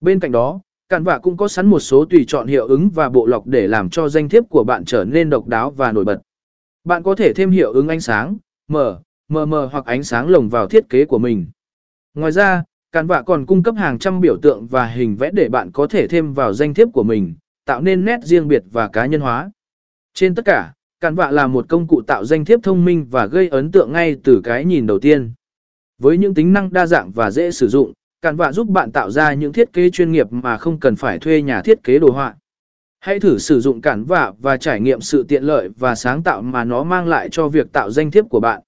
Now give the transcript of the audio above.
Bên cạnh đó, cản vạ cũng có sẵn một số tùy chọn hiệu ứng và bộ lọc để làm cho danh thiếp của bạn trở nên độc đáo và nổi bật. Bạn có thể thêm hiệu ứng ánh sáng, mờ, mờ mờ hoặc ánh sáng lồng vào thiết kế của mình. Ngoài ra, cản vạ còn cung cấp hàng trăm biểu tượng và hình vẽ để bạn có thể thêm vào danh thiếp của mình, tạo nên nét riêng biệt và cá nhân hóa. Trên tất cả, cản vạ là một công cụ tạo danh thiếp thông minh và gây ấn tượng ngay từ cái nhìn đầu tiên. Với những tính năng đa dạng và dễ sử dụng, cản vạ giúp bạn tạo ra những thiết kế chuyên nghiệp mà không cần phải thuê nhà thiết kế đồ họa. Hãy thử sử dụng cản vạ và trải nghiệm sự tiện lợi và sáng tạo mà nó mang lại cho việc tạo danh thiếp của bạn.